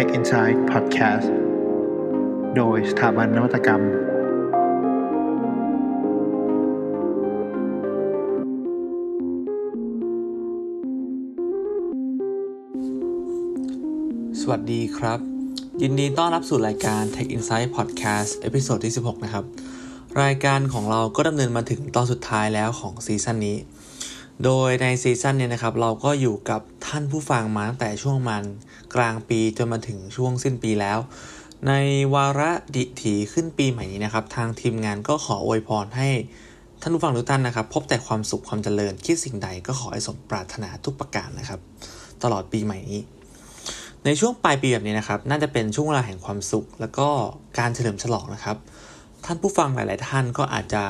Tech Insight Podcast โดยสถาบันนวัตกรรม สวัสดีครับ ยินดีต้อนรับสู่รายการ Tech Insight Podcast episode ที่ 16 นะครับ รายการของเราก็ดำเนินมาถึงตอนสุดท้ายแล้วของ season นี้ โดยใน season นี้นะครับ เราก็อยู่กับท่านผู้ฟังมาตั้งแต่ช่วงมัน กลางปีจนมาถึงช่วงสิ้นปีแล้ว ในวาระดิถีขึ้นปีใหม่นี้นะครับ ทางทีมงานก็ขออวยพรให้ท่านผู้ฟังทุกท่านนะครับ พบแต่ความสุขความเจริญคิดสิ่งใดก็ขอให้สมปรารถนาทุกประการนะครับ ตลอดปีใหม่นี้ ในช่วงปลายปีแบบนี้นะครับ น่าจะเป็นช่วงเวลาแห่งความสุข แล้วก็การเฉลิมฉลองนะครับ ท่านผู้ฟังหลาย ๆ ท่านก็อาจจะ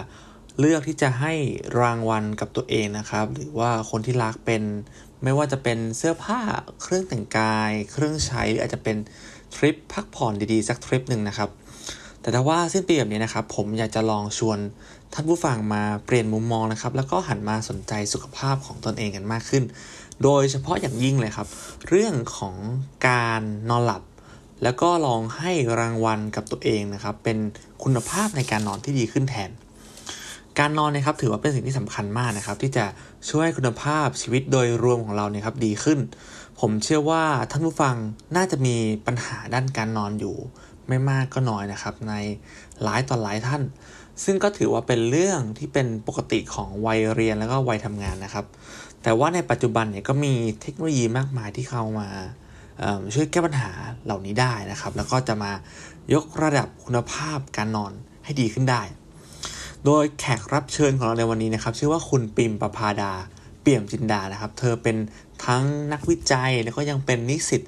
เลือกที่จะให้รางวัลกับตัวเองนะครับ หรือว่าคนที่รักเป็น ไม่ว่าจะเป็นเสื้อผ้าเครื่องแต่งกาย เครื่องใช้หรืออาจจะเป็นทริปพักผ่อนดีๆ สักทริปหนึ่งนะครับ แต่ถ้าว่าสิ้นปีแบบนี้นะครับ ผมอยากจะลองชวนท่านผู้ฟังมาเปลี่ยนมุมมองนะครับ แล้วก็หันมาสนใจสุขภาพของตนเองกันมากขึ้น โดยเฉพาะอย่างยิ่งเลยครับ เรื่องของการนอนหลับ แล้วก็ลองให้รางวัลกับตัวเองนะครับ เป็นคุณภาพในการนอนที่ดีขึ้นแทน การนอนนะครับถือว่าเป็นสิ่งที่สำคัญมากนะครับ ที่จะช่วยคุณภาพชีวิตโดยรวมของเราเนี่ยครับดีขึ้น ผมเชื่อว่าท่านผู้ฟังน่าจะมีปัญหาด้านการนอนอยู่ ไม่มากก็น้อยนะครับ ในหลายต่อหลายท่าน ซึ่งก็ถือว่าเป็นเรื่องที่เป็นปกติของวัยเรียนแล้วก็วัยทำงานนะครับ แต่ว่าในปัจจุบันเนี่ยก็มีเทคโนโลยีมากมายที่เข้ามาช่วยแก้ปัญหาเหล่านี้ได้นะครับ แล้วก็จะมายกระดับคุณภาพการนอนให้ดีขึ้นได้ โดยแขกรับเชิญของเราในวันนี้นะครับ ชื่อว่าคุณปิมประพาดา เปี่ยมจินดานะครับ เธอเป็นทั้งนักวิจัยแล้วก็ยังเป็นนิสิต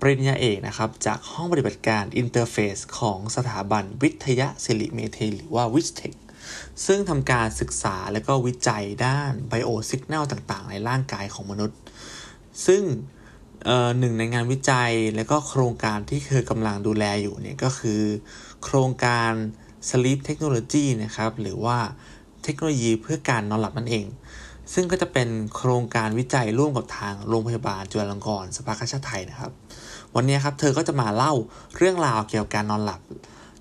ปริญญาเอกนะครับ จากห้องปฏิบัติการ Interfaces ของสถาบันวิทยสิริเมธีหรือว่า VISTEC ซึ่งทำการศึกษาและก็วิจัยด้าน biosignal ต่างๆ ในร่างกายของมนุษย์ ซึ่งหนึ่งในงานวิจัยและก็โครงการที่เธอกำลังดูแลอยู่เนี่ยก็คือ โครงการ Sleep Technology นะครับ หรือว่าเทคโนโลยีเพื่อการนอนหลับนั่นเอง ซึ่งก็จะเป็นโครงการวิจัยร่วมกับทางโรงพยาบาลจุฬาลงกรณ์สภากาชาติไทยนะครับ วันนี้ครับเธอก็จะมาเล่าเรื่องราวเกี่ยวกับการนอนหลับ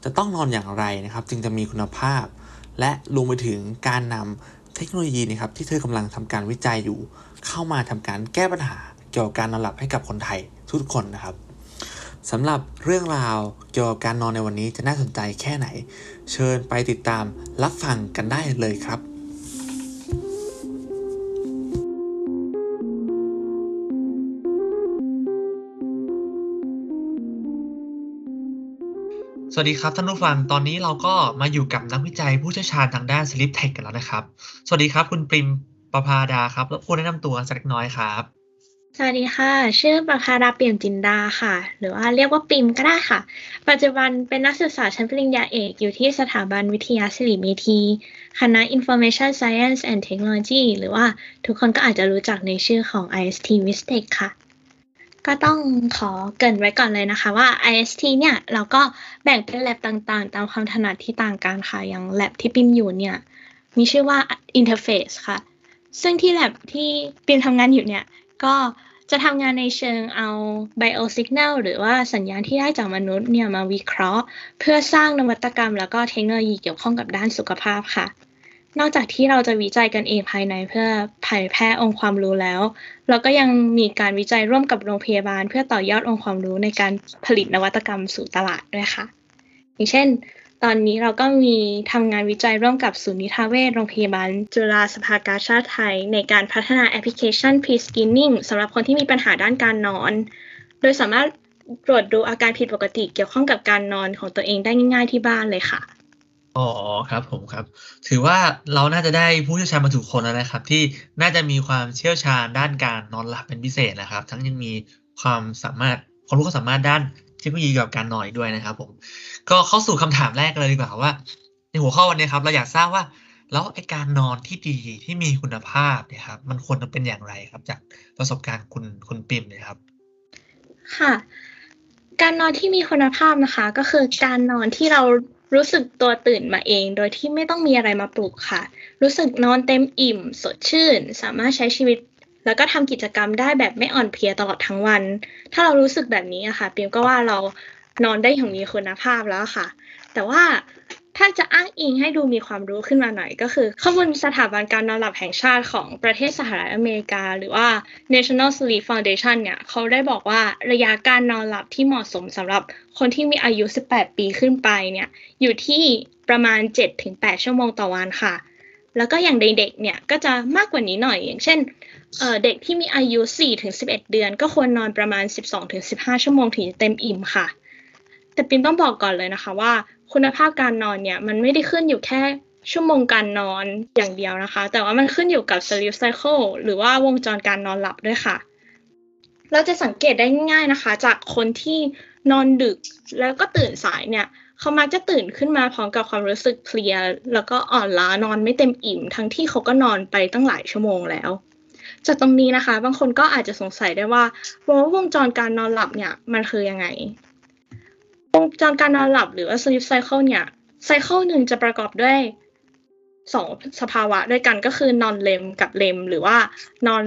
จะต้องนอนอย่างไรนะครับ จึงจะมีคุณภาพ และรวมไปถึงการนำเทคโนโลยีนะครับที่เธอกำลังทำการวิจัยอยู่ เข้ามาทำการแก้ปัญหาเกี่ยวกับการนอนหลับให้กับคนไทยทุกคนนะครับ สำหรับเรื่องราวเกี่ยวกับการนอนในวันนี้จะน่าสนใจแค่ไหน เชิญไปติดตามรับฟังกันได้เลยครับสวัสดีครับท่านผู้ฟัง ตอนนี้เราก็มาอยู่กับนักวิจัยผู้เชี่ยวชาญทางด้าน Sleep Tech กันแล้วนะครับ สวัสดีครับ คุณปริมประภาดาครับรบกวนแนะนำตัวสักน้อยครับ สวัสดีค่ะ ชื่อประภาดาเปี่ยมจินดาค่ะ หรือว่าเรียกว่าปิมก็ได้ค่ะ ปัจจุบันเป็นนักศึกษาชั้นปริญญาเอกอยู่ที่สถาบันวิทยาศิริเมธี คณะ Information Science and Technology หรือว่าทุกคนก็อาจจะรู้จักในชื่อของ IST w i s t e c h ค่ะ ก็ต้องขอเกริ่นไว้ก่อนเลยนะคะว่า IST เนี่ยเราก็แบ่งเป็น lab ต่างๆ ตามความถนัดที่ต่างกันค่ะ อย่าง lab ที่ปิมอยู่เนี่ยมีชื่อว่า Interface ค่ะ ซึ่งที่ lab ที่ปิมทำงานอยู่เนี่ย ก็จะทำงานในเชิงเอา biosignal หรือว่าสัญญาณที่ได้จากมนุษย์เนี่ยมาวิเคราะห์ เพื่อสร้างนวัตกรรม แล้วก็เทคโนโลยีเกี่ยวข้องกับด้านสุขภาพค่ะ นอกจากที่เราจะวิจัยกันเองภายในเพื่อเผยแพร่องค์ความรู้แล้ว เราก็ยังมีการวิจัยร่วมกับโรงพยาบาล เพื่อต่อยอดองค์ความรู้ในการผลิตนวัตกรรมสู่ตลาดด้วยค่ะ อย่างเช่น ตอนนี้เราก็มีทำงานวิจัยร่วมกับศูนย์นิทาเวชโรงพยาบาล จุฬาสภากาชาติไทย ในการพัฒนาแอปพลิเคชัน Pre-Screening สำหรับคนที่มีปัญหาด้านการนอน โดยสามารถตรวจดูอาการผิดปกติเกี่ยวข้องกับการนอนของตัวเองได้ง่าย ๆที่บ้านเลยค่ะอ๋อครับผมครับ ถือว่าเราน่าจะได้ผู้เชี่ยวชาญมาถูกคนแล้วนะครับ ที่น่าจะมีความเชี่ยวชาญด้านการนอนหลับเป็นพิเศษนะครับ ทั้งยังมีความสามารถความรู้ความสามารถด้าน เทคโนโลยีเกี่ยวกับการนอนด้วยนะครับผมก็เข้าสู่คำถามแรกเลยดีกว่าว่า ในหัวข้อวันนี้ครับ เราอยากทราบว่า แล้วไอการนอนที่ดีที่มีคุณภาพเนี่ยครับ มันควรจะเป็นอย่างไรครับ จากประสบการณ์คุณคุณปิมเลยครับ ค่ะ การนอนที่มีคุณภาพนะคะ ก็คือการนอนที่เรารู้สึกตัวตื่นมาเอง โดยที่ไม่ต้องมีอะไรมาปลุกค่ะ รู้สึกนอนเต็มอิ่ม สดชื่น สามารถใช้ชีวิต แล้วก็ทำกิจกรรมได้แบบไม่อ่อนเพลียตลอดทั้งวัน ถ้าเรารู้สึกแบบนี้อะค่ะปิมก็ว่าเรานอนได้อย่างมีคุณภาพแล้วค่ะ แต่ว่าถ้าจะอ้างอิงให้ดูมีความรู้ขึ้นมาหน่อยก็คือ ข้อมูลสถาบันการนอนหลับแห่งชาติของประเทศสหรัฐอเมริกา หรือว่า National Sleep Foundation เนี่ยเขาได้บอกว่าระยะการนอนหลับที่เหมาะสมสำหรับคนที่มีอายุ 18 ปีขึ้นไปเนี่ยอยู่ที่ประมาณ 7-8 ชั่วโมงต่อวันค่ะ แล้วก็อย่างเด็กๆเนี่ยก็จะมากกว่านี้หน่อย อย่างเช่นเด็กที่มีอายุ 4-11 เดือน ก็ควรนอนประมาณ 12-15 ชั่วโมงถึงเต็มอิ่มค่ะ แต่ปินต้องบอกก่อนเลยนะคะว่า คุณภาพการนอนเนี่ยมันไม่ได้ขึ้นอยู่แค่ชั่วโมงการนอนอย่างเดียวนะคะ แต่ว่ามันขึ้นอยู่กับ sleep cycle หรือว่าวงจรการนอนหลับด้วยค่ะ เราจะสังเกตได้ง่ายนะคะ จากคนที่นอนดึกแล้วก็ตื่นสายเนี่ย เขามักจะตื่นขึ้นมาพร้อมกับความรู้สึกเพลีย แล้วก็อ่อนล้านอนไม่เต็มอิ่ม ทั้งที่เขาก็นอนไปตั้งหลายชั่วโมงแล้ว จากตรงนี้นะคะ บางคนก็อาจจะสงสัยได้ว่าว่าวงจรการนอนหลับเนี่ยมันคือยังไง วงจรการนอนหลับหรือว่า sleep cycle เนี่ยไซเคิลหนึ่งจะประกอบด้วยสองสภาวะด้วยกันก็คือนอนเลมกับเลมหรือว่านอน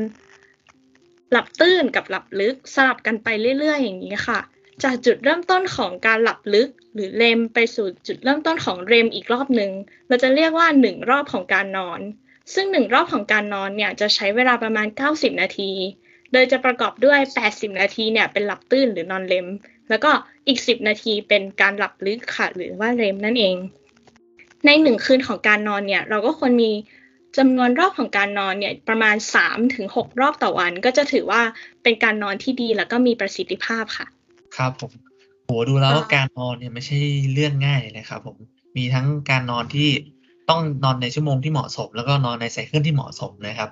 หลับตื้นกับหลับลึกสลับกันไปเรื่อยๆ อย่างนี้ค่ะ จากจุดเริ่มต้นของการหลับลึก หรือเลมไปสู่จุดเริ่มต้นของเรมอีกรอบหนึ่งเราจะเรียกว่าหนึ่งรอบของการนอน ซึ่งหนึ่งรอบของการนอนเนี่ยจะใช้เวลาประมาณ 90 นาที โดยจะประกอบด้วย 80 นาทีเนี่ยเป็นหลับตื้นหรือนอนเลมแล้วก็อีก 10 นาทีเป็นการหลับลึกค่ะ หรือว่าเรมนั่นเอง ในหนึ่งคืนของการนอนเนี่ยเราก็ควรมีจำนวนรอบของการนอนเนี่ยประมาณ 3-6 รอบต่อวัน ก็จะถือว่าเป็นการนอนที่ดีแล้วก็มีประสิทธิภาพค่ะ ครับผมโหดูแล้วการนอนเนี่ยไม่ใช่เรื่องง่ายเลยครับผมมีทั้งการนอนที่ต้องนอนในชั่วโมงที่เหมาะสม แล้วก็นอนในไซเคิลที่เหมาะสมนะครับ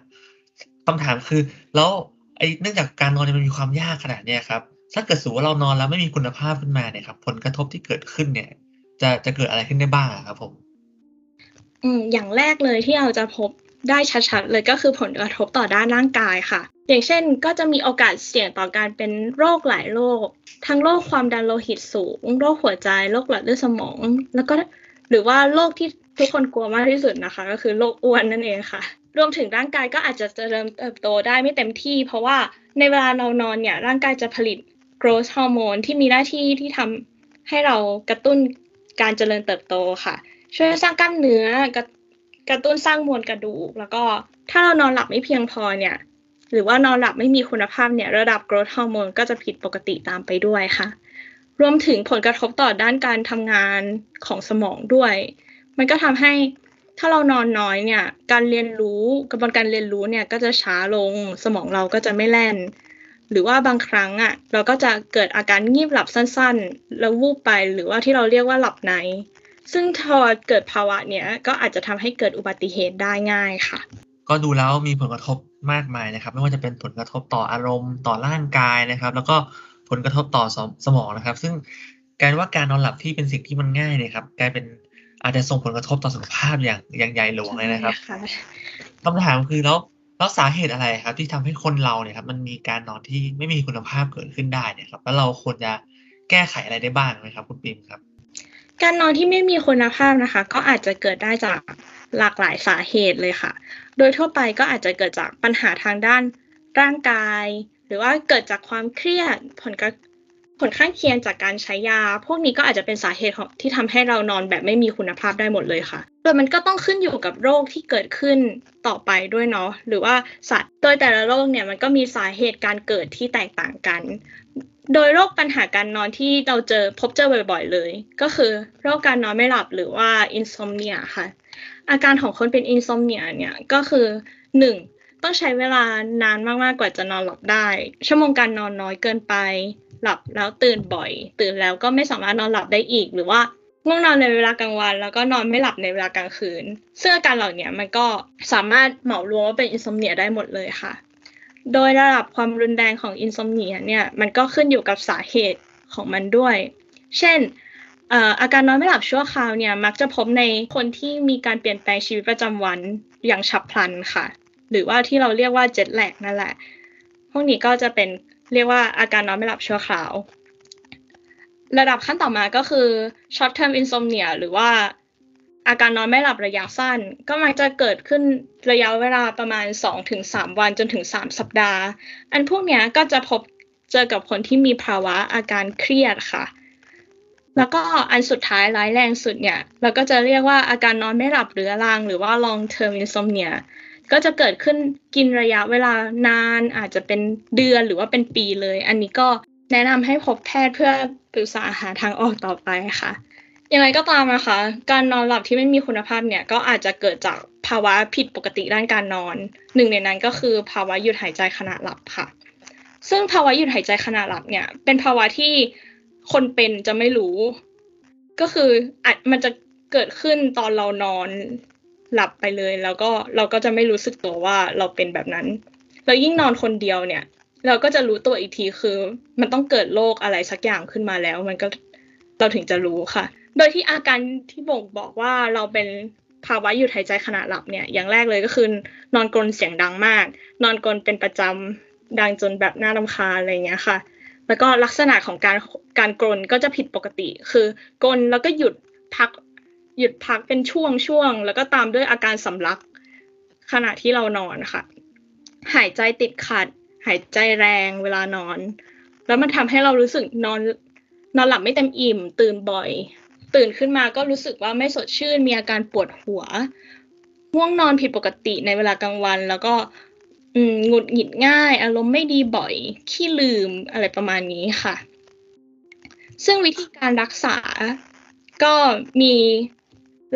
คำถามคือแล้วไอ้เนื่องจากการนอนเนี่ยมันมีความยากขนาดเนี้ยครับถ้าเกิดสูว่าเรานอนแล้วไม่มีคุณภาพขึ้นมาเนี่ยครับผลกระทบที่เกิดขึ้นเนี่ย จะจะเกิดอะไรขึ้นได้บ้างครับผม อืมอย่างแรกเลยที่เราจะพบ ได้ชัดๆ เลยก็คือผลกระทบต่อด้านร่างกายค่ะ อย่างเช่นก็จะมีโอกาสเสี่ยงต่อการเป็นโรคหลายโรค ทั้งโรคความดันโลหิตสูง โรคหัวใจ โรคหลอดเลือดสมอง แล้วก็หรือว่าโรคที่ทุกคนกลัวมากที่สุดนะคะ ก็คือโรคอ้วนนั่นเองค่ะ รวมถึงร่างกายก็อาจจะเจริญเติบโตได้ไม่เต็มที่ เพราะว่าในเวลาเรานอนเนี่ยร่างกายจะผลิต growth hormone ที่มีหน้าที่ที่ทำให้เรากระตุ้นการเจริญเติบโตค่ะ ช่วยสร้างกล้ามเนื้อกระ กระตุ้นสร้างมวลกระดูก แล้วก็ถ้าเรานอนหลับไม่เพียงพอเนี่ย หรือว่านอนหลับไม่มีคุณภาพเนี่ย ระดับ growth hormone ก็จะผิดปกติตามไปด้วยค่ะ รวมถึงผลกระทบต่อด้านการทำงานของสมองด้วย มันก็ทำให้ถ้าเรานอนน้อยเนี่ย การเรียนรู้กระบวนการเรียนรู้เนี่ยก็จะช้าลงสมองเราก็จะไม่แล่น หรือว่าบางครั้งอะ เราก็จะเกิดอาการงีบหลับสั้นๆ แล้ววูบไปหรือว่าที่เราเรียกว่าหลับใน ซึ่งพอเกิดภาวะเนี้ยก็อาจจะทำให้เกิดอุบัติเหตุได้ง่ายค่ะ ก็ดูแล้วมีผลกระทบมากมายนะครับ ไม่ว่าจะเป็นผลกระทบต่ออารมณ์ต่อร่างกายนะครับ แล้วก็ผลกระทบต่อสมองนะครับ ซึ่งกลายว่าการนอนหลับที่เป็นสิ่งที่มันง่ายเนี่ยครับกลายเป็นอาจจะส่งผลกระทบต่อสุขภาพอย่างอย่างใหญ่หลวงเลยนะครับคำถามคือแล้วแล้วสาเหตุอะไรครับ ที่ทำให้คนเราเนี่ยครับมันมีการนอนที่ไม่มีคุณภาพเกิดขึ้นได้เนี่ยครับ แล้วเราควรจะแก้ไขอะไรได้บ้างไหมครับ คุณปิมครับ การนอนที่ไม่มีคุณภาพนะคะ ก็อาจจะเกิดได้จากหลากหลายสาเหตุเลยค่ะ โดยทั่วไปก็อาจจะเกิดจากปัญหาทางด้านร่างกาย หรือว่าเกิดจากความเครียดผลกระ ผลข้างเคียงจากการใช้ยา พวกนี้ก็อาจจะเป็นสาเหตุที่ทำให้เรานอนแบบไม่มีคุณภาพได้หมดเลยค่ะ โดยมันก็ต้องขึ้นอยู่กับโรคที่เกิดขึ้นต่อไปด้วยเนาะ หรือว่าสัตว์ โดยแต่ละโรคเนี่ยมันก็มีสาเหตุการเกิดที่แตกต่างกัน โดยโรคปัญหาการนอนที่เราเจอพบเจอบ่อย ๆ เลย ก็คือโรคการนอนไม่หลับหรือว่าอินโซมเนียค่ะ อาการของคนเป็น insomnia เนี่ยก็คือหนึ่ง ต้องใช้เวลานานมากๆกว่าจะนอนหลับได้ ชั่วโมงการนอนน้อยเกินไป หลับแล้วตื่นบ่อย ตื่นแล้วก็ไม่สามารถนอนหลับได้อีก หรือว่าง่วงนอนในเวลากลางวัน แล้วก็นอนไม่หลับในเวลากลางคืน ซึ่งอาการเหล่านี้มันก็สามารถเหมารวมว่าเป็น insomnia ได้หมดเลยค่ะ โดยระดับความรุนแรงของ insomnia เนี่ยมันก็ขึ้นอยู่กับสาเหตุของมันด้วย เช่นอาการนอนไม่หลับชั่วคราวเนี่ยมักจะพบในคนที่มีการเปลี่ยนแปลงชีวิตประจำวันอย่างฉับพลันค่ะ หรือว่าที่เราเรียกว่าเจ็ตแลกนั่นแหละ พวกนี้ก็จะเป็นเรียกว่าอาการนอนไม่หลับชั่วคราว ระดับขั้นต่อมาก็คือ short term insomnia หรือว่าอาการนอนไม่หลับระยะสั้น ก็มักจะเกิดขึ้นระยะเวลาประมาณ 2-3 วันจนถึง 3 สัปดาห์ อันพวกนี้ก็จะพบเจอกับคนที่มีภาวะอาการเครียดค่ะ แล้วก็อันสุดท้ายร้ายแรงสุดเนี่ย เราก็จะเรียกว่าอาการนอนไม่หลับหรือรัง หรือว่า long term insomnia ก็จะเกิดขึ้นกินระยะเวลานานอาจจะเป็นเดือนหรือว่าเป็นปีเลย อันนี้ก็แนะนำให้พบแพทย์เพื่อปรึกษาหาทางออกต่อไปค่ะยังไงก็ตามนะคะ การนอนหลับที่ไม่มีคุณภาพเนี่ยก็อาจจะเกิดจากภาวะผิดปกติด้านการนอน หนึ่งในนั้นก็คือภาวะหยุดหายใจขณะหลับค่ะ ซึ่งภาวะหยุดหายใจขณะหลับเนี่ย เป็นภาวะที่คนเป็นจะไม่รู้ ก็คืออาจมันจะเกิดขึ้นตอนเรานอน หลับไปเลย แล้วก็เราก็จะไม่รู้สึกตัวว่าเราเป็นแบบนั้น แล้วยิ่งนอนคนเดียวเนี่ย เราก็จะรู้ตัวอีกทีคือ มันต้องเกิดโรคอะไรสักอย่างขึ้นมาแล้ว มันก็เราถึงจะรู้ค่ะ โดยที่อาการที่บ่งบอกว่าเราเป็นภาวะหยุดหายใจขณะหลับเนี่ย อย่างแรกเลยก็คือนอนกรนเสียงดังมาก นอนกรนเป็นประจำดังจนแบบน่ารำคาญอะไรเงี้ยค่ะ แล้วก็ลักษณะของการการกรนก็จะผิดปกติ คือกรนแล้วก็หยุดพัก หยุดพักเป็นช่วงช่วงแล้วก็ตามด้วยอาการสำลัก ขณะที่เรานอนค่ะ หายใจติดขัด หายใจแรงเวลานอน แล้วมันทำให้เรารู้สึกนอนนอนหลับไม่เต็มอิ่ม ตื่นบ่อย ตื่นขึ้นมาก็รู้สึกว่าไม่สดชื่นมีอาการปวดหัวง่วงนอนผิดปกติในเวลากลางวัน แล้วก็หงุดหงิดง่าย อารมณ์ไม่ดีบ่อยขี้ลืมอะไรประมาณนี้ค่ะ ซึ่งวิธีการรักษาก็มี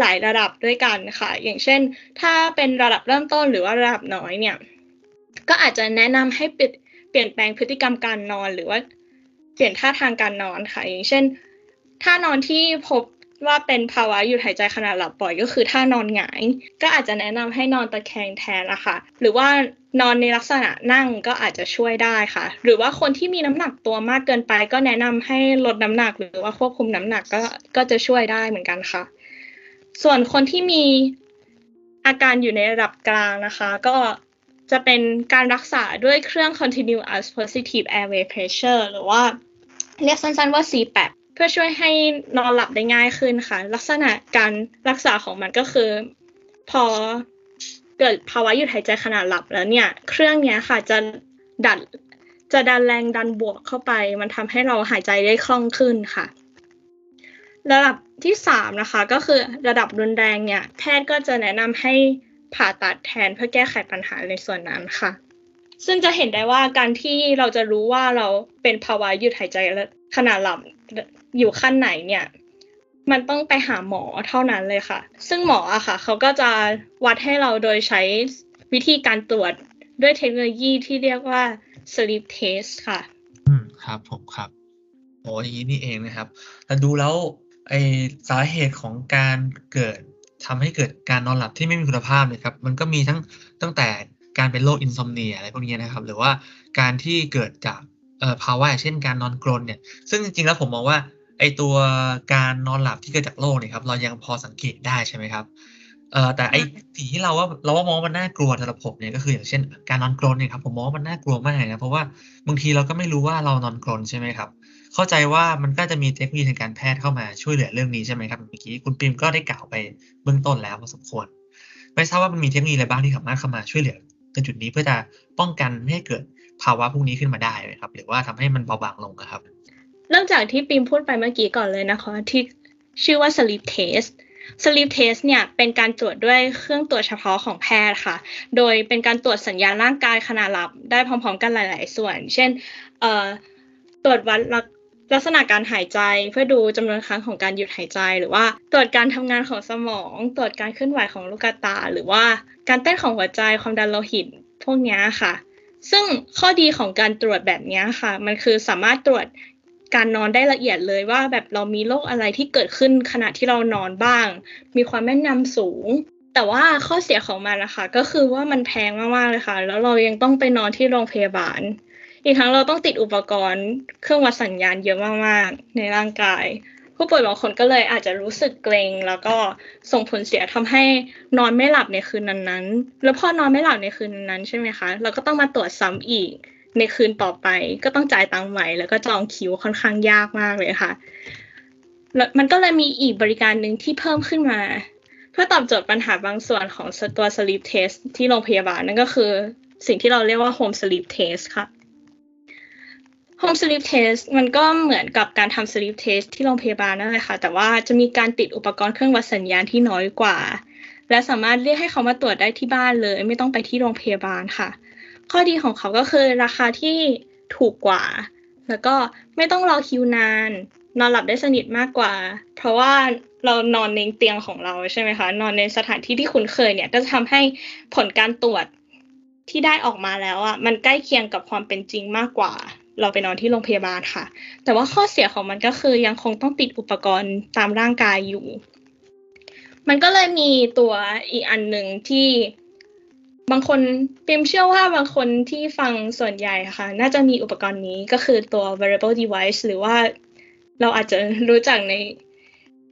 หลายระดับด้วยกันค่ะ อย่างเช่น ถ้าเป็นระดับเริ่มต้นหรือว่าระดับน้อยเนี่ย ก็อาจจะแนะนำให้เปลี่ยนแปลงพฤติกรรมการนอนหรือว่าเปลี่ยนท่าทางการนอนค่ะ อย่างเช่นถ้านอนที่พบว่าเป็นภาวะหยุดหายใจขณะหลับบ่อยก็คือถ้านอนหงาย ก็อาจจะแนะนำให้นอนตะแคงแทนนะคะหรือว่านอนในลักษณะนั่งก็อาจจะช่วยได้ค่ะ หรือว่าคนที่มีน้ำหนักตัวมากเกินไป ก็แนะนำให้ลดน้ำหนัก หรือว่าควบคุมน้ำหนักก็ก็จะช่วยได้เหมือนกันค่ะ ส่วนคนที่มีอาการอยู่ในระดับกลางนะคะ ก็จะเป็นการรักษาด้วยเครื่อง continuous positive airway pressure หรือว่าเรียกสั้นๆว่า CPAP เพื่อช่วยให้นอนหลับได้ง่ายขึ้นค่ะ ลักษณะการรักษาของมันก็คือ พอเกิดภาวะหยุดหายใจขณะหลับแล้วเนี่ย เครื่องเนี้ยค่ะจะดันจะดันแรงดันบวกเข้าไป มันทำให้เราหายใจได้คล่องขึ้นค่ะ ระดับ ที่สามนะคะก็คือระดับรุนแรงเนี่ยแพทย์ก็จะแนะนำให้ผ่าตัดแทนเพื่อแก้ไขปัญหาในส่วนนั้นค่ะ ซึ่งจะเห็นได้ว่าการที่เราจะรู้ว่าเราเป็นภาวะหยุดหายใจขณะหลับอยู่ขั้นไหนเนี่ยมันต้องไปหาหมอเท่านั้นเลยค่ะ ซึ่งหมออะค่ะ เขาก็จะวัดให้เราโดยใช้วิธีการตรวจด้วยเทคโนโลยีที่เรียกว่า sleep test ค่ะ อืมครับผมครับโอ้ยนี้นี่เองนะครับแต่ดูแล้ว ไอสาเหตุของการเกิดทำให้เกิดการนอนหลับที่ไม่มีคุณภาพเนี่ยครับมันก็มีทั้งตั้งแต่การเป็นโรคอินซอมเนียอะไรพวกนี้นะครับ หรือว่าการที่เกิดจากภาวะเช่นการนอนกรนเนี่ย ซึ่งจริงๆแล้วผมมองว่าไอตัวการนอนหลับที่เกิดจากโรคเนี่ยครับเรายังพอสังเกตได้ใช่ไหมครับเอ่อแต่ไอสิ่งที่เราว่าเราว่ามองมันน่ากลัวสำหรับผมเนี่ยก็คืออย่างเช่น การนอนกรนเนี่ยครับผมมองว่ามันน่ากลัวมากนะเพราะว่าบางทีเราก็ไม่รู้ว่าเรานอนกรนใช่ไหมครับ เข้าใจว่ามันก็จะมีเทคโนโลยีทางการแพทย์เข้ามาช่วยเหลือเรื่องนี้ใช่ไหมครับเมื่อกี้คุณปิมก็ได้กล่าวไปเบื้องต้นแล้วพอสมควรไม่ทราบว่ามันมีเทคโนโลยีอะไรบ้างที่สามารถเข้ามาช่วยเหลือในจุดนี้เพื่อจะป้องกันไม่ให้เกิดภาวะพวกนี้ขึ้นมาได้ไหมครับ หรือว่าทำให้มันเบาบางลงครับเริ่มจากที่ปิมพูดไปเมื่อกี้ก่อนเลยนะคะที่ชื่อว่า sleep test sleep test เนี่ยเป็นการตรวจด้วยเครื่องตรวจเฉพาะของแพทย์ค่ะ โดยเป็นการตรวจสัญญาณร่างกายขณะหลับได้พร้อม ๆ กันหลาย ๆ ส่วน เช่นตรวจวัด ลักษณะการหายใจเพื่อดูจำนวนครั้งของการหยุดหายใจ หรือว่าตรวจการทำงานของสมอง ตรวจการเคลื่อนไหวของลูกตา หรือว่าการเต้นของหัวใจความดันโลหิตพวกนี้ค่ะ ซึ่งข้อดีของการตรวจแบบนี้ค่ะ มันคือสามารถตรวจการนอนได้ละเอียดเลยว่าแบบเรามีโรคอะไรที่เกิดขึ้นขณะที่เรานอนบ้าง มีความแม่นยำสูง แต่ว่าข้อเสียของมันนะคะ ก็คือว่ามันแพงมากๆเลยค่ะ แล้วเรายังต้องไปนอนที่โรงพยาบาล อีกทั้งเราต้องติดอุปกรณ์ เครื่องวัดสัญญาณเยอะมากๆ ในร่างกาย ผู้ป่วยบางคนก็เลยอาจจะรู้สึกเกรงแล้วก็ส่งผลเสียทำให้นอนไม่หลับในคืนนั้นๆ แล้วพอนอนไม่หลับในคืนนั้นใช่ไหมคะ เราก็ต้องมาตรวจซ้ำอีกในคืนต่อไปก็ต้องจ่ายตังค์ใหม่ แล้วก็จองคิวค่อนข้างยากมากเลยค่ะแล้วมันก็เลยมีอีกบริการหนึ่งที่เพิ่มขึ้นมา เพื่อตอบโจทย์ปัญหาบางส่วนของตัว sleep test ที่โรงพยาบาลนั่นก็คือสิ่งที่เราเรียกว่า home sleep test ค่ะ home sleep test มันก็เหมือนกับการทำ sleep test ที่โรงพยาบาลนั่นแหละค่ะ แต่ว่าจะมีการติดอุปกรณ์เครื่องวัดสัญญาณที่น้อยกว่า และสามารถเรียกให้เขามาตรวจได้ที่บ้านเลย ไม่ต้องไปที่โรงพยาบาลค่ะ ข้อดีของเขาก็คือราคาที่ถูกกว่า แล้วก็ไม่ต้องรอคิวนาน นอนหลับได้สนิทมากกว่า เพราะว่าเรานอนในเตียงของเราใช่ไหมคะ นอนในสถานที่ที่คุ้นเคยเนี่ยก็จะทำให้ผลการตรวจที่ได้ออกมาแล้วอะมันใกล้เคียงกับความเป็นจริงมากกว่า เราไปนอนที่โรงพยาบาลค่ะ แต่ว่าข้อเสียของมันก็คือยังคงต้องติดอุปกรณ์ตามร่างกายอยู่ มันก็เลยมีตัวอีกอันหนึ่งที่บางคนปิมเชื่อว่าบางคนที่ฟังส่วนใหญ่ค่ะ น่าจะมีอุปกรณ์นี้ก็คือตัว wearable device หรือว่าเราอาจจะรู้จักใน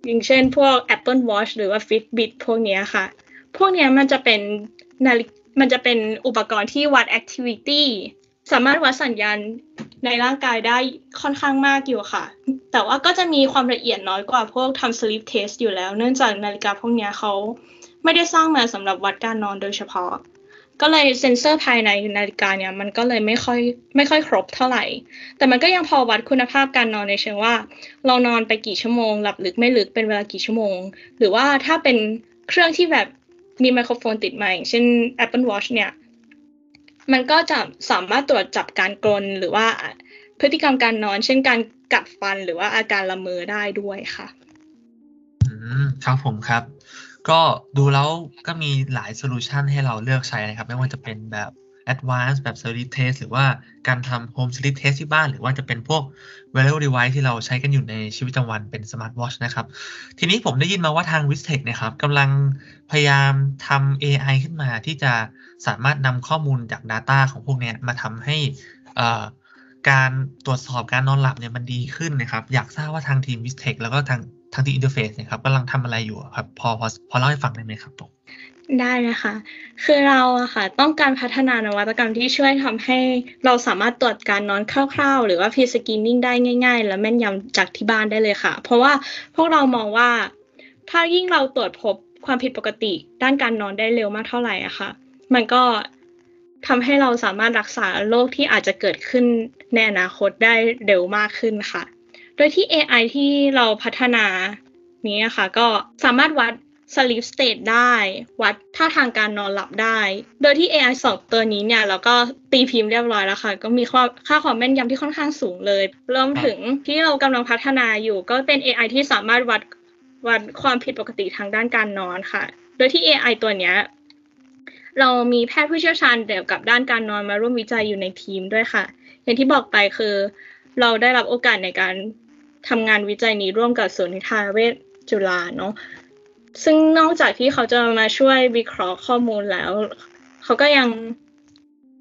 อย่างเช่นพวก Apple Watch หรือว่า Fitbit พวกนี้ค่ะ พวกนี้มันจะเป็นนาฬิมันจะเป็นอุปกรณ์ที่วัด activity สามารถวัดสัญญาณในร่างกายได้ค่อนข้างมากอยู่ค่ะ แต่ว่าก็จะมีความละเอียดน้อยกว่าพวกทำ sleep test อยู่แล้ว เนื่องจากนาฬิกาพวกนี้เขาไม่ได้สร้างมาสำหรับวัดการนอนโดยเฉพาะ ก็เลยเซ็นเซอร์ภายในนาฬิกาเนี่ยมันก็เลยไม่ค่อยไม่ค่อยครบเท่าไหร่ แต่มันก็ยังพอวัดคุณภาพการนอนในเชิงว่า เรานอนไปกี่ชั่วโมง หลับลึกไม่ลึกเป็นเวลากี่ชั่วโมง หรือว่าถ้าเป็นเครื่องที่แบบมีไมโครโฟนติดมาอย่างเช่น Apple Watch เนี่ย มันก็จะสามารถตรวจจับการกลนหรือว่าพฤติกรรมการนอน เช่นการกัดฟันหรือว่าอาการละเมอได้ด้วยค่ะอืมครับผมครับ ก็ดูแล้วก็มีหลายโซลูชันให้เราเลือกใช้นะครับ ไม่ว่าจะเป็นแบบ Advanced แบบ Sleep Test หรือว่าการทำ Home Sleep Test ที่บ้าน หรือว่าจะเป็นพวก Wearable Device ที่เราใช้กันอยู่ในชีวิตประจำวันเป็น Smart Watch นะครับ ทีนี้ผมได้ยินมาว่าทาง w i s t e c h นะครับกำลังพยายามทำ AI ขึ้นมาที่จะสามารถนำข้อมูลจาก Data ของพวกนี้มาทำให้การตรวจสอบการนอนหลับเนี่ยมันดีขึ้นนะครับ อยากทราบว่าทางทีม w i s t e c h แล้วก็ทางทางที่ Interfaces เนี่ยครับกำลังทำอะไรอยู่ครับ พอพอพอเล่าให้ฟังได้ไหมครับผม ได้นะคะ คือเราอะค่ะ ต้องการพัฒนานวัตกรรมที่ช่วยทำให้เราสามารถตรวจการนอนคร่าวๆ หรือว่า pre-screening ได้ง่าย ๆ และแม่นยำจากที่บ้านได้เลยค่ะ เพราะว่าพวกเรามองว่า ถ้ายิ่งเราตรวจพบความผิดปกติ ด้านการนอนได้เร็วมากเท่าไหร่อะค่ะ มันก็ทำให้เราสามารถรักษาโรคที่อาจจะเกิดขึ้นในอนาคตได้เร็วมากขึ้นค่ะ โดยที่ AI ที่เราพัฒนานี้ค่ะก็สามารถวัด sleep state ได้ วัดท่าทางการนอนหลับได้ โดยที่ AI สองตัวนี้เนี่ยเราก็ตีพิมพ์เรียบร้อยแล้วค่ะ ก็มีค่าความแม่นยำที่ค่อนข้างสูงเลยรวมถึงที่เรากำลังพัฒนาอยู่ ก็เป็น AI ที่สามารถวัดวัดความผิดปกติทางด้านการนอนค่ะ โดยที่ AI ตัวเนี้ยเรามีแพทย์ผู้เชี่ยวชาญเกี่ยวกับด้านการนอนมาร่วมวิจัยอยู่ในทีมด้วยค่ะ อย่างที่บอกไปคือ เราได้รับโอกาสในการทำงานวิจัยนี้ร่วมกับศูนย์นิทาเวชจุฬาเนาะ ซึ่งนอกจากที่เขาจะมาช่วยวิเคราะห์ข้อมูลแล้ว เขาก็ยัง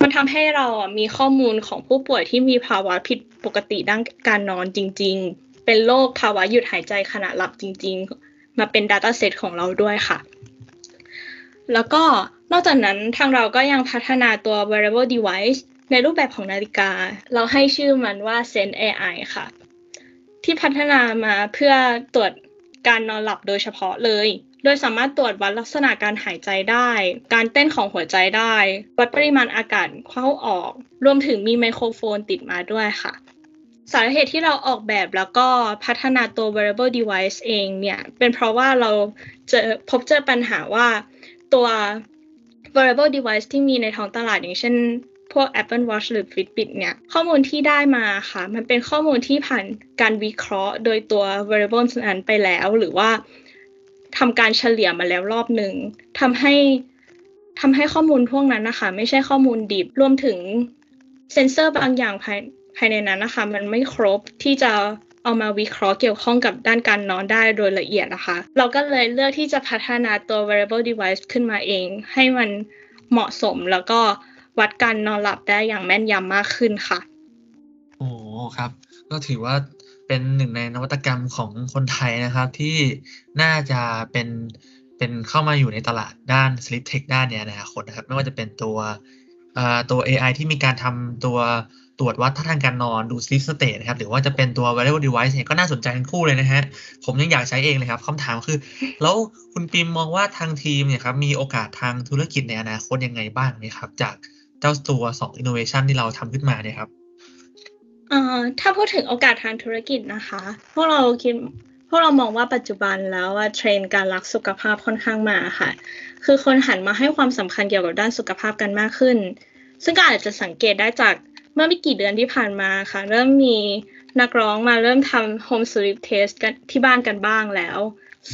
มันทำให้เราอะมีข้อมูลของผู้ป่วยที่มีภาวะผิดปกติด้านการนอนจริง ๆ เป็นโรคภาวะหยุดหายใจขณะหลับจริง ๆ มาเป็น Data Set ของเราด้วยค่ะ แล้วก็นอกจากนั้นทางเราก็ยังพัฒนาตัว wearable device ในรูปแบบของนาฬิกา เราให้ชื่อมันว่า Sense AI ค่ะ ที่พัฒนามาเพื่อตรวจ การนอนหลับโดยเฉพาะเลย โดยสามารถตรวจวัดลักษณะการหายใจได้ การเต้นของหัวใจได้ วัดปริมาณอากาศเข้าออก รวมถึงมีไมโครโฟนติดมาด้วยค่ะสาเหตุที่เราออกแบบแล้วก็พัฒนาตัว wearable device เองเนี่ย เป็นเพราะว่าเราเจอพบเจอปัญหาว่าตัว wearable device ที่มีในท้องตลาดอย่างเช่น พวก Apple Watch หรือ Fitbit เนี่ย ข้อมูลที่ได้มาค่ะ มันเป็นข้อมูลที่ผ่านการวิเคราะห์ โดยตัว variable นั้นไปแล้ว หรือว่าทำการเฉลี่ยมาแล้วรอบหนึ่งทำให้ทำให้ข้อมูลพวกนั้นนะคะ ไม่ใช่ข้อมูลดิบรวมถึงเซนเซอร์บางอย่างภายภายในนั้นนะคะ มันไม่ครบที่จะเอามาวิเคราะห์เกี่ยวข้องกับด้านการนอนได้โดยละเอียดนะคะ เราก็เลยเลือกที่จะพัฒนาตัว wearable device ขึ้นมาเอง ให้มันเหมาะสมแล้วก็ วัดการนอนหลับได้อย่างแม่นยำมากขึ้นค่ะ โอ้ครับ ก็ถือว่าเป็นหนึ่งในนวัตกรรมของคนไทยนะครับที่น่าจะเป็นเป็นเข้ามาอยู่ในตลาดด้าน sleep tech ด้านเนี้ยนะครับคนนะครับ ไม่ว่าจะเป็นตัวตัว AI ที่มีการทำตัวตรวจวัดท่าทางการนอนดู sleep state นะครับ หรือว่าจะเป็นตัว wearable device เนี่ยก็น่าสนใจทั้งคู่เลยนะฮะ ผมยังอยากใช้เองเลยครับคำถามคือ แล้วคุณปิมมองว่าทางทีมเนี่ยครับมีโอกาสทางธุรกิจในอนาคตยังไงบ้างนะครับ จาก เจ้าตัว2 innovation ที่เราทำขึ้นมาเนี่ยครับเอ่อถ้าพูดถึงโอกาสทางธุรกิจนะคะ พวกเราคิดพวกเรามองว่าปัจจุบันแล้วว่าเทรนการรักสุขภาพค่อนข้างมาค่ะ คือคนหันมาให้ความสำคัญเกี่ยวกับด้านสุขภาพกันมากขึ้น ซึ่งก็อาจจะสังเกตได้จากเมื่อไม่กี่เดือนที่ผ่านมาค่ะ เริ่มมีนักร้องมาเริ่มทำ home sleep test กันที่บ้านกันบ้างแล้ว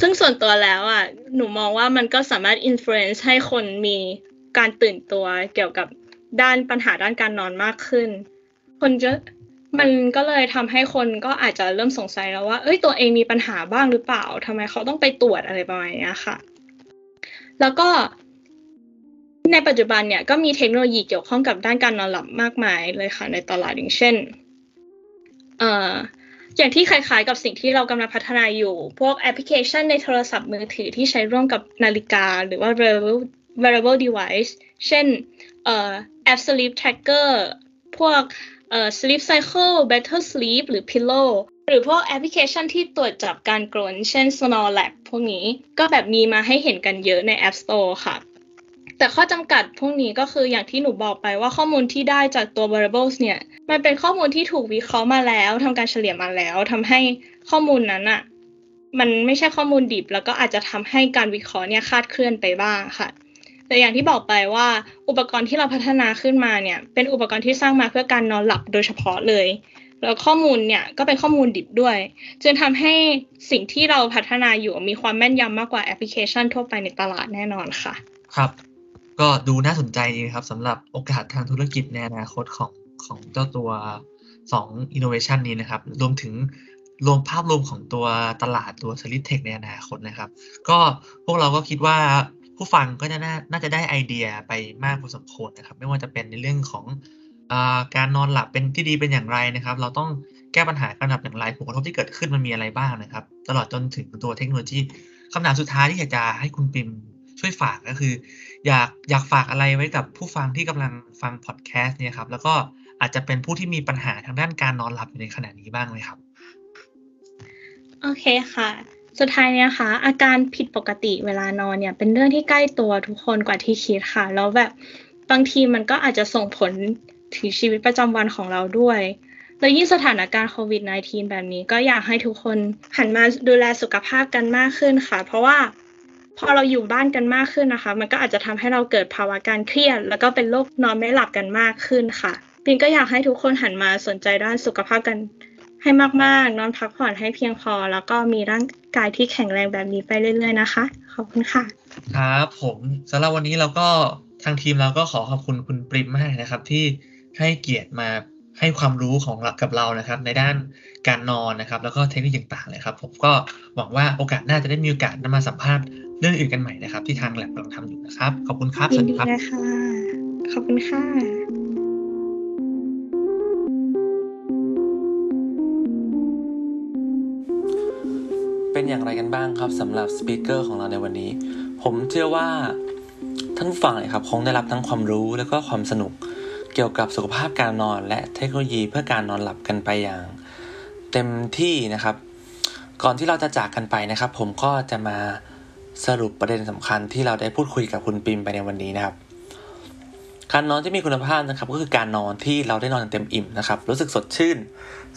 ซึ่งส่วนตัวแล้วอะหนูมองว่ามันก็สามารถ influence ให้คนมีการตื่นตัวเกี่ยวกับ ด้านปัญหาด้านการนอนมากขึ้น คนจะมันก็เลยทำให้คนก็อาจจะเริ่มสงสัยแล้วว่า เอ้ยตัวเองมีปัญหาบ้างหรือเปล่าทำไมเขาต้องไปตรวจอะไรประมาณนี้ค่ะ แล้วก็ในปัจจุบันเนี่ยก็มีเทคโนโลยีเกี่ยวข้องกับด้านการนอนหลับมากมายเลยค่ะในตลาดอย่างเช่น เอ่ออย่างที่คล้ายๆกับสิ่งที่เรากำลังพัฒนาอยู่ พวกแอปพลิเคชันในโทรศัพท์มือถือที่ใช้ร่วมกับนาฬิกา หรือว่า wearable device เช่นเอ่อ app sleep tracker พวกเอ่อ sleep cycle better sleep หรือ pillow หรือพวกแอปพลิเคชันที่ตรวจจับการกรน เช่น Snore Lab พวกนี้ก็แบบมีมาให้เห็นกันเยอะใน App Store ค่ะ แต่ข้อจำกัดพวกนี้ก็คืออย่างที่หนูบอกไปว่าข้อมูลที่ได้จากตัว variables เนี่ย มันเป็นข้อมูลที่ถูกวิเคราะห์มาแล้วทำการเฉลี่ยมาแล้วทำให้ข้อมูลนั้นอะมันไม่ใช่ข้อมูลดิบ แล้วก็อาจจะทำให้การวิเคราะห์เนี่ยคาดเคลื่อนไปบ้างค่ะ แต่อย่างที่บอกไปว่าอุปกรณ์ที่เราพัฒนาขึ้นมาเนี่ย เป็นอุปกรณ์ที่สร้างมาเพื่อการนอนหลับโดยเฉพาะเลย แล้วข้อมูลเนี่ยก็เป็นข้อมูลดิบด้วย จึงทำให้สิ่งที่เราพัฒนาอยู่มีความแม่นยำมากกว่าแอปพลิเคชันทั่วไปในตลาดแน่นอนค่ะ ครับ ก็ดูน่าสนใจครับสำหรับโอกาสทางธุรกิจในอนาคตของของเจ้าตัว2 innovation นี้นะครับ รวมถึงรวมภาพรวมของตัวตลาดตัวสลิทเทคในอนาคตนะครับ ก็พวกเราก็คิดว่า ผู้ฟังก็จะน่าจะได้ไอเดียไปมากพอสมควรนะครับ ไม่ว่าจะเป็นในเรื่องของอการนอนหลับเป็นที่ดีเป็นอย่างไรนะครับ เราต้องแก้ปัญหาการหลับอย่างไรผลกระทบที่เกิดขึ้นมันมีอะไรบ้างนะครับ ตลอดจนถึงตัวเทคโนโลยีคำถามสุดท้ายที่อยากจะให้คุณปิมช่วยฝากก็คือ อยากอยากฝากอะไรไว้กับผู้ฟังที่กำลังฟังพอดแคสต์เนี่ยครับ แล้วก็อาจจะเป็นผู้ที่มีปัญหาทางด้านการนอนหลับอยู่ในขณะนี้บ้างไหมครับ โอเคค่ะ สุดท้ายเนี่ยค่ะ อาการผิดปกติเวลานอนเนี่ยเป็นเรื่องที่ใกล้ตัวทุกคนกว่าที่คิดค่ะ แล้วแบบบางทีมันก็อาจจะส่งผลถึงชีวิตประจำวันของเราด้วยแล้วยิ่งสถานการณ์โควิด -19 แบบนี้ก็อยากให้ทุกคนหันมาดูแลสุขภาพกันมากขึ้นค่ะ เพราะว่าพอเราอยู่บ้านกันมากขึ้นนะคะ มันก็อาจจะทำให้เราเกิดภาวะการเครียด แล้วก็เป็นโรคนอนไม่หลับกันมากขึ้นค่ะปิงก็อยากให้ทุกคนหันมาสนใจด้านสุขภาพกัน ให้มากๆ นอนพักผ่อนให้เพียงพอ แล้วก็มีร่างกายที่แข็งแรงแบบนี้ไปเรื่อย ๆ นะคะ ขอบคุณค่ะ ครับผมสำหรับวันนี้เราก็ทางทีมเราก็ขอขอบคุณคุณปริมมากนะครับ ที่ให้เกียรติมาให้ความรู้ของกับเรานะครับ ในด้านการนอนนะครับ แล้วก็เทคนิคต่างๆเลยครับ ผมก็หวังว่าโอกาสหน้าจะได้มีโอกาสนำมาสัมภาษณ์เรื่องอื่นกันใหม่นะครับ ที่ทางแลบกำลังทำอยู่นะครับ ขอบคุณครับสวัสดีครับค่ะขอบคุณค่ะ เป็นอย่างไรกันบ้างครับสำหรับสปีกเกอร์ของเราในวันนี้ ผมเชื่อว่าท่านผู้ฟังครับคงได้รับทั้งความรู้และก็ความสนุกเกี่ยวกับสุขภาพการนอน และเทคโนโลยีเพื่อการนอนหลับกันไปอย่าง เต็มที่นะครับ ก่อนที่เราจะจากกันไปนะครับ ผมก็จะมาสรุปประเด็นสำคัญที่เราได้พูดคุยกับคุณปิมไปในวันนี้นะครับ การนอนที่มีคุณภาพนะครับ ก็คือการนอนที่เราได้นอนอย่างเต็มอิ่มนะครับ รู้สึกสดชื่น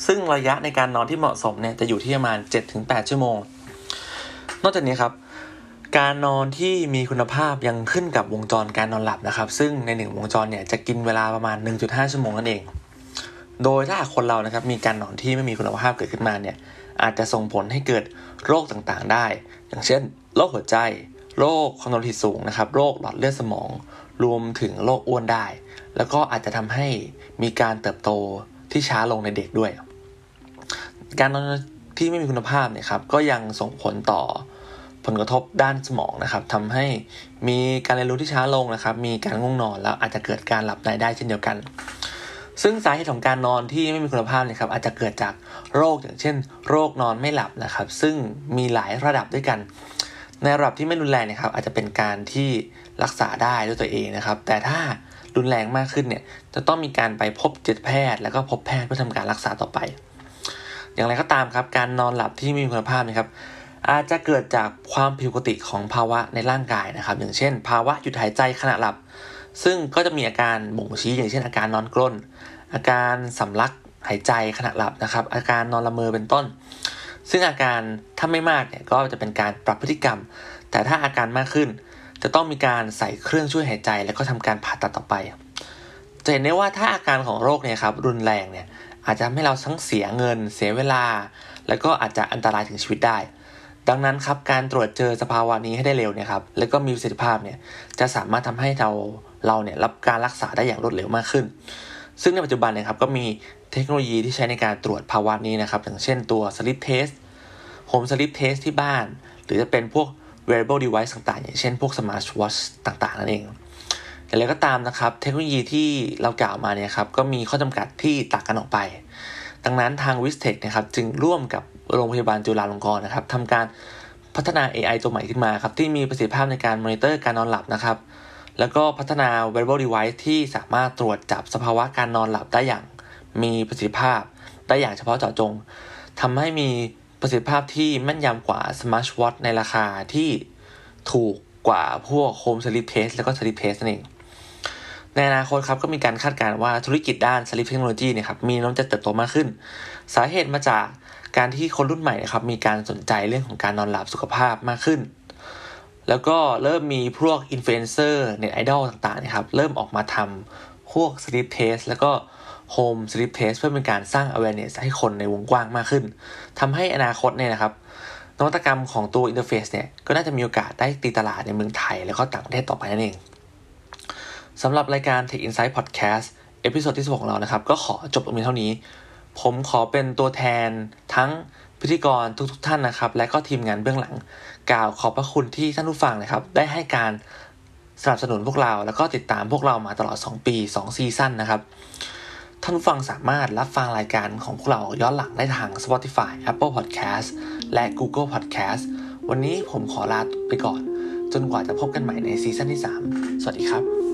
ซึ่งระยะในการนอนที่เหมาะสมเนี่ยจะอยู่ที่ประมาณ 7-8 ชั่วโมง นอกจากนี้ครับ การนอนที่มีคุณภาพยังขึ้นกับวงจรการนอนหลับนะครับ ซึ่งในหนึ่งวงจรเนี่ยจะกินเวลาประมาณ 1.5 ชั่วโมงนั่นเอง โดยถ้าคนเรานะครับมีการนอนที่ไม่มีคุณภาพเกิดขึ้นมาเนี่ยอาจจะส่งผลให้เกิดโรคต่างๆได้ อย่างเช่น โรคหัวใจ โรคความดันโลหิตสูงนะครับ โรคหลอดเลือดสมอง รวมถึงโรคอ้วนได้ แล้วก็อาจจะทำให้มีการเติบโตที่ช้าลงในเด็กด้วย การนอนที่ไม่มีคุณภาพเนี่ยครับ ก็ยังส่งผลต่อ ผลกระทบด้านสมองนะครับทำให้มีการเรียนรู้ที่ช้าลงนะครับ มีการง่วงนอนแล้วอาจจะเกิดการหลับในได้เช่นเดียวกัน ซึ่งสาเหตุของการนอนที่ไม่มีคุณภาพนะครับ อาจจะเกิดจากโรคอย่างเช่น โรคนอนไม่หลับนะครับ ซึ่งมีหลายระดับด้วยกัน ในระดับที่ไม่รุนแรงนะครับ อาจจะเป็นการที่รักษาได้ด้วยตัวเองนะครับ แต่ถ้ารุนแรงมากขึ้นเนี่ยจะต้องมีการไปพบจิตแพทย์ แล้วก็พบแพทย์เพื่อทำการรักษาต่อไป อย่างไรก็ตามครับ การนอนหลับที่มีคุณภาพนะครับ อาจจะเกิดจากความผิดปกติของภาวะในร่างกายนะครับ อย่างเช่น ภาวะหยุดหายใจขณะหลับ ซึ่งก็จะมีอาการบ่งชี้อย่างเช่นอาการนอนกรนอาการสำลักหายใจขณะหลับนะครับ อาการนอนละเมอเป็นต้น ซึ่งอาการถ้าไม่มากเนี่ยก็จะเป็นการปรับพฤติกรรม แต่ถ้าอาการมากขึ้น จะต้องมีการใส่เครื่องช่วยหายใจ แล้วก็ทำการผ่าตัดต่อไป จะเห็นได้ว่าถ้าอาการของโรคเนี่ยครับรุนแรงเนี่ยอาจจะทำให้เราทั้งเสียเงิน เสียเวลา แล้วก็อาจจะอันตรายถึงชีวิตได้ ดังนั้นครับการตรวจเจอสภาวะนี้ให้ได้เร็วเนี่ยครับแล้วก็มีประสิทธิภาพเนี่ยจะสามารถทำให้เราเราเนี่ยรับการรักษาได้อย่างรวดเร็วมากขึ้น ซึ่งในปัจจุบันเนี่ยครับก็มีเทคโนโลยีที่ใช้ในการตรวจภาวะนี้นะครับ อย่างเช่นตัว sleep test home sleep test ที่บ้าน หรือจะเป็นพวก wearable device ต่างๆ อย่างเช่นพวก smart watch ต่างๆ นั่นเอง แต่แล้วก็ตามนะครับ เทคโนโลยีที่เรากล่าวมาเนี่ยครับก็มีข้อจำกัดที่ต่างกันออกไป ดังนั้นทาง w i s t e c h นะครับจึงร่วมกับ โรงพยาบาลจุฬาลงกรณ์นะครับทำการพัฒนา AI ตัวใหม่ขึ้นมาครับที่มีประสิทธิภาพในการมอนิเตอร์การนอนหลับนะครับ แล้วก็พัฒนา wearable device ที่สามารถตรวจจับสภาวะการนอนหลับได้อย่างมีประสิทธิภาพ ได้อย่างเฉพาะเจาะจงทำให้มีประสิทธิภาพที่แม่นยำกว่า Smart Watch ในราคาที่ถูกกว่าพวก Home Sleep Test แล้วก็ Sleep Test นั่นเองในอนาคตครับก็มีการคาดการณ์ว่าธุรกิจด้าน Sleep Technology เนี่ยครับมีแนวโน้มจะเติบโตมากขึ้น สาเหตุมาจาก การที่คนรุ่นใหม่นะครับมีการสนใจเรื่องของการนอนหลับสุขภาพมากขึ้น แล้วก็เริ่มมีพวกอินฟลูเอนเซอร์เน็ตไอดอลต่างๆนะครับเริ่มออกมาทำพวก Sleep Test แล้วก็ Home Sleep Test เพื่อเป็นการสร้าง awareness ให้คนในวงกว้างมากขึ้นทำให้อนาคตเนี่ยนะครับนวัตกรรมของตัว Interfaces เนี่ยก็น่าจะมีโอกาสได้ตีตลาดในเมืองไทย แล้วก็ต่างประเทศต่อไปนั่นเองสำหรับรายการ Tech Insight Podcast episode ที่16ของเรานะครับ ก็ขอจบตรงนี้เท่านี้ ผมขอเป็นตัวแทน ทั้งพิธีกรทุกๆทท่านนะครับ และก็ทีมงานเบื้องหลัง กล่าวขอบพระคุณที่ท่านผู้ฟังนะครับ ได้ให้การสนับสนุนพวกเรา แล้วก็ติดตามพวกเรามาตลอด 2 ปี 2 ซีซั่นนะครับ ท่านผู้ฟังสามารถรับฟังรายการของพวกเราย้อนหลังได้ทาง Spotify Apple Podcast และ Google Podcast วันนี้ผมขอลาไปก่อน จนกว่าจะพบกันใหม่ในซีซั่นที่ 3 สวัสดีครับ